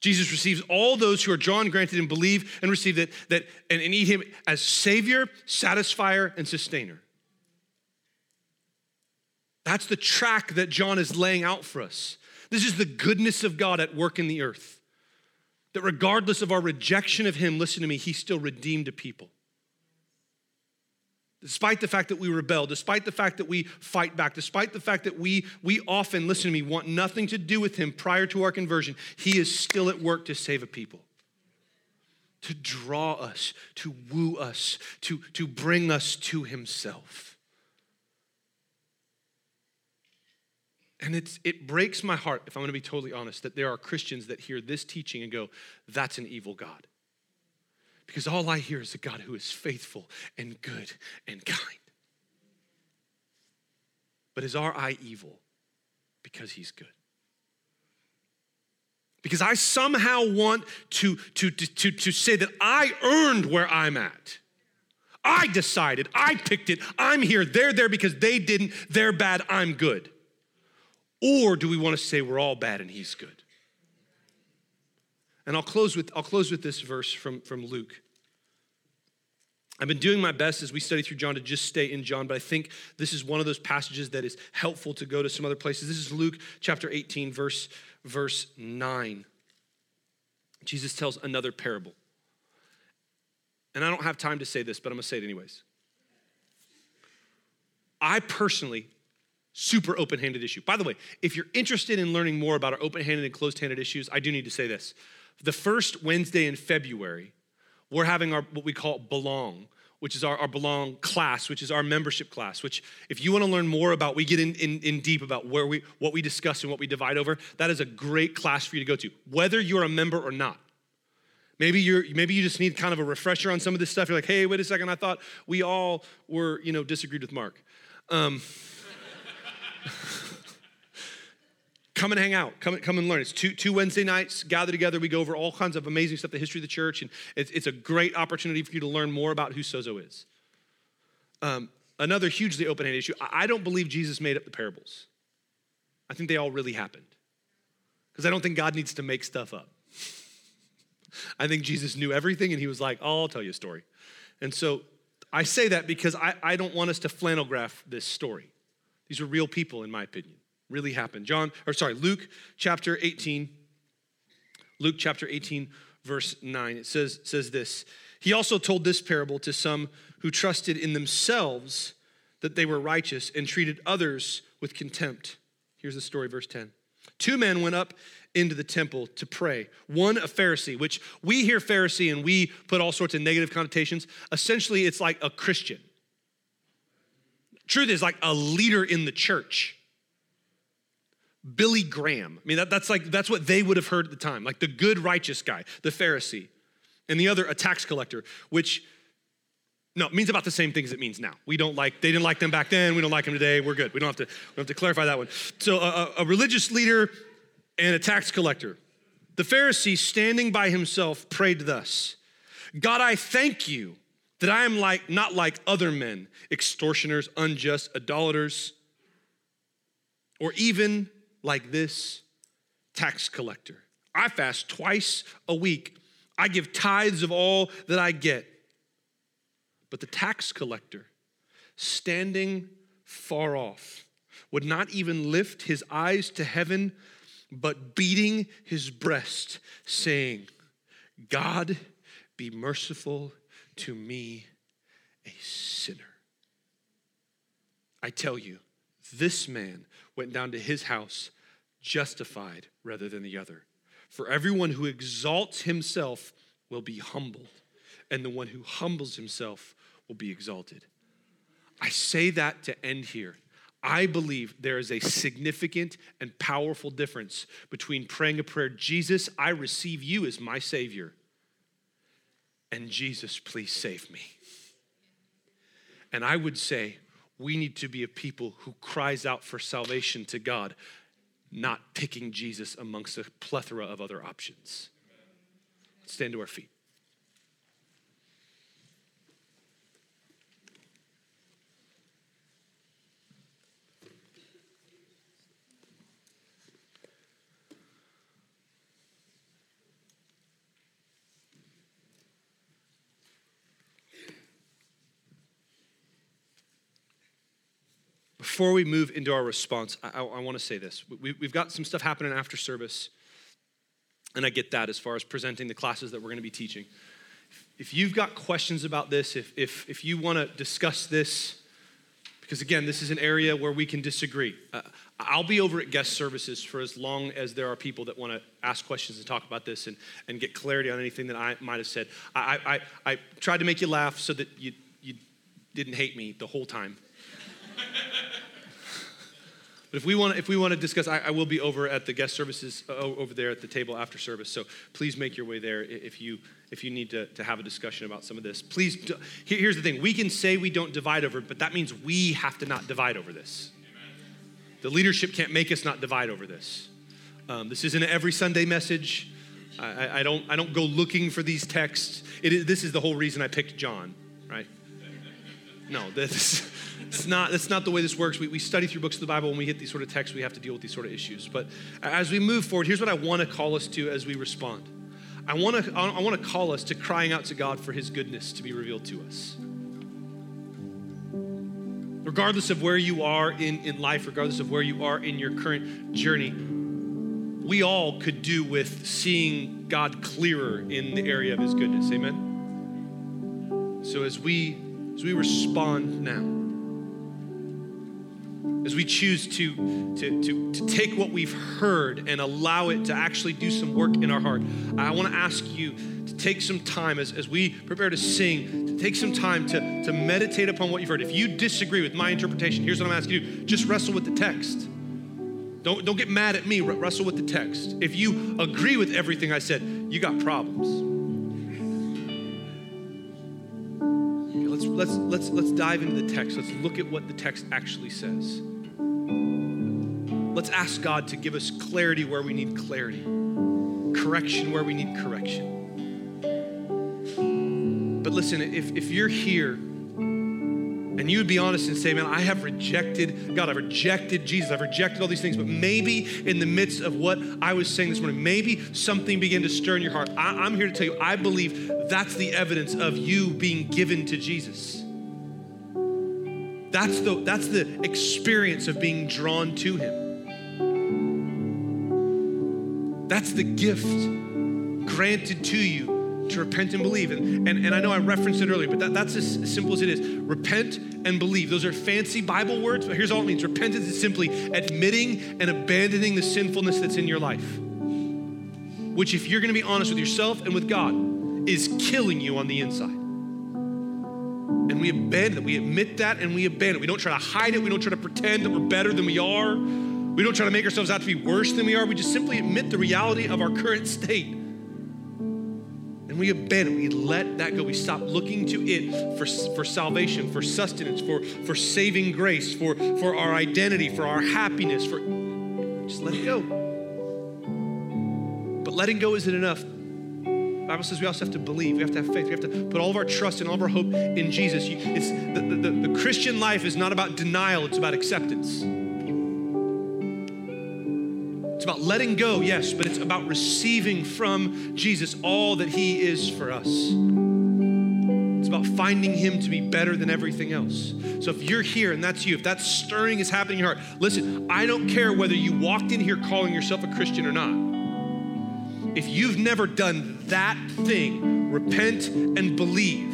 Jesus receives all those who are drawn, granted, and believe and receive that, that and, and eat him as Savior, satisfier, and sustainer. That's the track that John is laying out for us. This is the goodness of God at work in the earth. That regardless of our rejection of Him, listen to me, He still redeemed a people. Despite the fact that we rebel, despite the fact that we fight back, despite the fact that we, we often, listen to me, want nothing to do with Him prior to our conversion, He is still at work to save a people to draw us, to woo us, to, to bring us to Himself. And it's, it breaks my heart, if I'm gonna be totally honest, that there are Christians that hear this teaching and go, that's an evil God. Because all I hear is a God who is faithful and good and kind. But is our eye evil? Because He's good because I somehow want to, to, to, to, say that I earned where I'm at. I decided, I picked it, I'm here, they're there because they didn't, they're bad, I'm good. Or do we want to say we're all bad and he's good? And I'll close with, I'll close with this verse from, from Luke. I've been doing my best as we study through John to just stay in John, but I think this is one of those passages that is helpful to go to some other places. This is Luke chapter 18, verse, verse 9. Jesus tells another parable. And I don't have time to say this, but I'm gonna say it anyways. I personally, super open handed issue. By the way, if you're interested in learning more about our open handed and closed handed issues, I do need to say this. The first Wednesday in February, we're having our what we call belong which is our, our belong class which is our membership class which if you want to learn more about we get in, in, in deep about where we what we discuss and what we divide over that is a great class for you to go to whether you're a member or not maybe you're maybe you just need kind of a refresher on some of this stuff you're like hey wait a second i thought we all were you know disagreed with mark um, come and hang out. Come, come and learn. It's two, two wednesday nights gather together. We go over all kinds of amazing stuff the history of the church and it's, it's a great opportunity for you to learn more about who sozo is. Um, another hugely open-handed issue i don't believe jesus made up the parables. I think they all really happened. Because i don't think god needs to make stuff up. *laughs* I think jesus knew everything and he was like oh, i'll tell you a story. And so i say that because I, I don't want us to flannel graph this story these are real people in my opinion really happened. John, or sorry, Luke chapter 18, Luke chapter 18, verse 9. It says, says this. He also told this parable to some who trusted in themselves that they were righteous and treated others with contempt. Here's the story, verse 10. Two men went up into the temple to pray. One, a Pharisee, which we hear Pharisee and we put all sorts of negative connotations. Essentially, it's like a Christian. Truth is, like a leader in the church. Billy Graham. I mean, that, that's like, that's what they would have heard at the time, like the good, righteous guy, the Pharisee. And the other, a tax collector, which, no, it means about the same thing as it means now. We don't like, they didn't like them back then, we don't like them today, we're good. We don't have to, we have to clarify that one. So a, a religious leader and a tax collector. The Pharisee, standing by himself, prayed thus God, I thank you that I am like not like other men, extortioners, unjust, idolaters, or even like this tax collector. I fast twice a week. I give tithes of all that I get. But the tax collector, standing far off, would not even lift his eyes to heaven, but beating his breast, saying, God, be merciful to me, a sinner. I tell you, this man went down to his house justified rather than the other. For everyone who exalts himself will be humbled, and the one who humbles himself will be exalted. I say that to end here. I believe there is a significant and powerful difference between praying a prayer, Jesus, I receive you as my Savior, and Jesus, please save me. And I would say we need to be a people who cries out for salvation to God, not picking Jesus amongst a plethora of other options. Stand to our feet. Before we move into our response, I, I, I want to say this. We, we've got some stuff happening after service, and I get that as far as presenting the classes that we're going to be teaching. If you've got questions about this, if, if, if you want to discuss this, because again, this is an area where we can disagree. Uh, I'll be over at guest services for as long as there are people that want to ask questions and talk about this and, and get clarity on anything that I might have said. I, I, I tried to make you laugh so that you, you didn't hate me the whole time. *laughs* But if we want, if we want to discuss, I, I, will be over at the guest services uh, over there at the table after service. So please make your way there if you if you need to, to have a discussion about some of this. Please, do, here, here's the thing: we can say we don't divide over but that means we have to not divide over this. The leadership can't make us not divide over this. Um, this isn't every Sunday message. I, I, don't I don't go looking for these texts. This is the whole reason I picked John, right? No, this it's not, that's not the way this works. We, we study through books of the Bible. When we hit these sort of texts, we have to deal with these sort of issues. But as we move forward, here's what I want to call us to as we respond. I want to I want to call us to crying out to God for his goodness to be revealed to us. Regardless of where you are in, in life, regardless of where you are in your current journey, we all could do with seeing God clearer in the area of his goodness. Amen. So as we as we respond now, as we choose to, to, to, to take what we've heard and allow it to actually do some work in our heart, I want to ask you to take some time as, as we prepare to sing, to take some time to, to meditate upon what you've heard. If you disagree with my interpretation, here's what I'm asking you just wrestle with the text. Don't, don't get mad at me, wrestle with the text. If you agree with everything I said, you got problems. Let's, let's, let's, dive into the text. Let's look at what the text actually says. Let's ask God to give us clarity where we need clarity, correction where we need correction. But listen, if, if you're here and you would be honest and say, man, I have rejected God, I've rejected Jesus, I've rejected all these things, but maybe in the midst of what I was saying this morning, maybe something began to stir in your heart. I, I'm here to tell you, I believe that's the evidence of you being given to Jesus. That's the, that's the experience of being drawn to Him. That's the gift granted to you to repent and believe. And, and, and I know I referenced it earlier, but that, that's as simple as it is. Repent and believe. Those are fancy Bible words, but here's all it means repentance is simply admitting and abandoning the sinfulness that's in your life. Which, if you're gonna be honest with yourself and with God, is killing you on the inside. And we abandon it. We admit that and we abandon it. We don't try to hide it. We don't try to pretend that we're better than we are. We don't try to make ourselves out to be worse than we are. We just simply admit the reality of our current state. And we abandon, we let that go. We stop looking to it for, for salvation, for sustenance, for, for saving grace, for, for our identity, for our happiness, for just let it go. But letting go isn't enough. The Bible says we also have to believe. We have to have faith. We have to put all of our trust and all of our hope in Jesus. It's, the, the, the Christian life is not about denial, it's about acceptance about letting go, yes, but it's about receiving from Jesus all that He is for us. It's about finding Him to be better than everything else. So if you're here and that's you, if that stirring is happening in your heart, listen, I don't care whether you walked in here calling yourself a Christian or not. If you've never done that thing, repent and believe,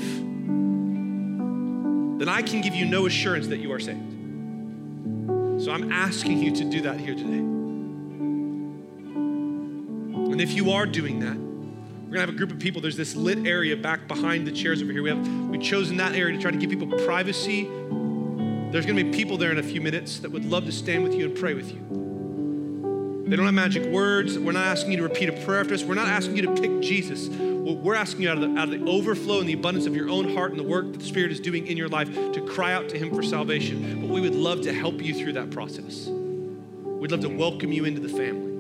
then I can give you no assurance that you are saved. So I'm asking you to do that here today. And if you are doing that, we're gonna have a group of people. There's this lit area back behind the chairs over here. We have we've chosen that area to try to give people privacy. There's gonna be people there in a few minutes that would love to stand with you and pray with you. They don't have magic words. We're not asking you to repeat a prayer after us. We're not asking you to pick Jesus. We're asking you out of, the, out of the overflow and the abundance of your own heart and the work that the Spirit is doing in your life to cry out to Him for salvation. But we would love to help you through that process. We'd love to welcome you into the family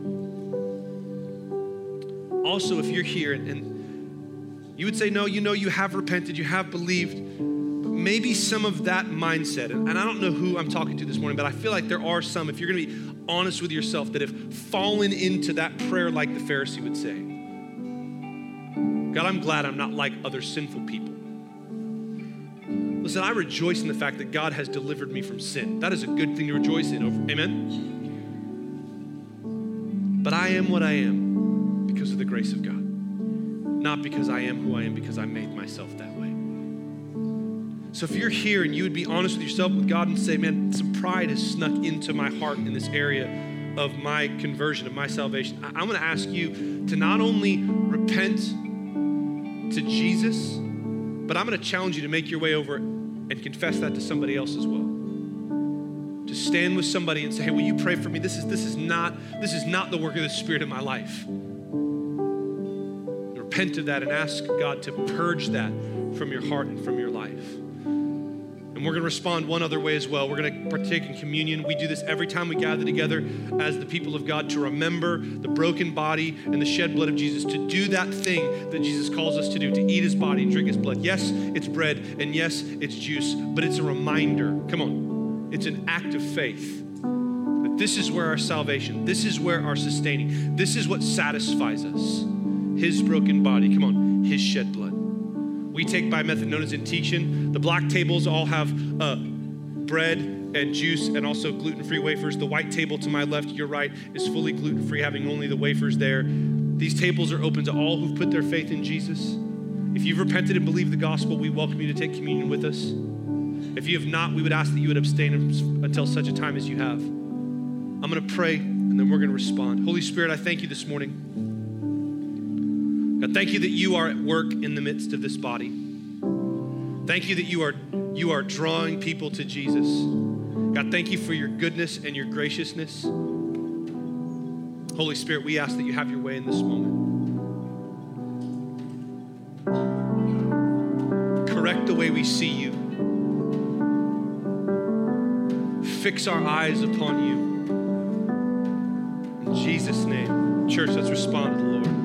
also, if you're here and, you would say, No, you know, you have repented, you have believed, but maybe some of that mindset, and, and I don't know who I'm talking to this morning, but I feel like there are some, if you're gonna be honest with yourself, that have fallen into that prayer like the Pharisee would say. God, I'm glad I'm not like other sinful people. Listen, I rejoice in the fact that God has delivered me from sin. That is a good thing to rejoice in. Amen? But I am what I am because of the grace of God, not because I am who I am because I made myself that way. So if you're here and you would be honest with yourself, with God, and say, man, some pride has snuck into my heart in this area of my conversion, of my salvation, I'm going to ask you to not only repent to Jesus, but I'm going to challenge you to make your way over and confess that to somebody else as well. To stand with somebody and say, "Hey, will you pray for me? This is this is not this is not the work of the Spirit in my life." Repent of that and ask God to purge that from your heart and from your life. And we're going to respond one other way as well. We're going to partake in communion. We do this every time we gather together as the people of God to remember the broken body and the shed blood of Jesus, to do that thing that Jesus calls us to do, to eat his body and drink his blood. Yes, it's bread, and yes, it's juice, but it's a reminder. Come on, it's an act of faith. This is where our salvation, this is where our sustaining, this is what satisfies us. His broken body, come on, his shed blood. We take by method known as intinction. The black tables all have uh, bread and juice and also gluten free wafers. The white table to my left, your right, is fully gluten free, having only the wafers there. These tables are open to all who've put their faith in Jesus. If you've repented and believed the gospel, we welcome you to take communion with us. If you have not, we would ask that you would abstain until such a time as you have. I'm going to pray and then we're going to respond. Holy Spirit, I thank you this morning. God, thank you that you are at work in the midst of this body. Thank you that you are you are drawing people to Jesus. God, thank you for your goodness and your graciousness. Holy Spirit, we ask that you have your way in this moment. Correct the way we see you. Fix our eyes upon you. In Jesus' name. Church, let's respond to the Lord.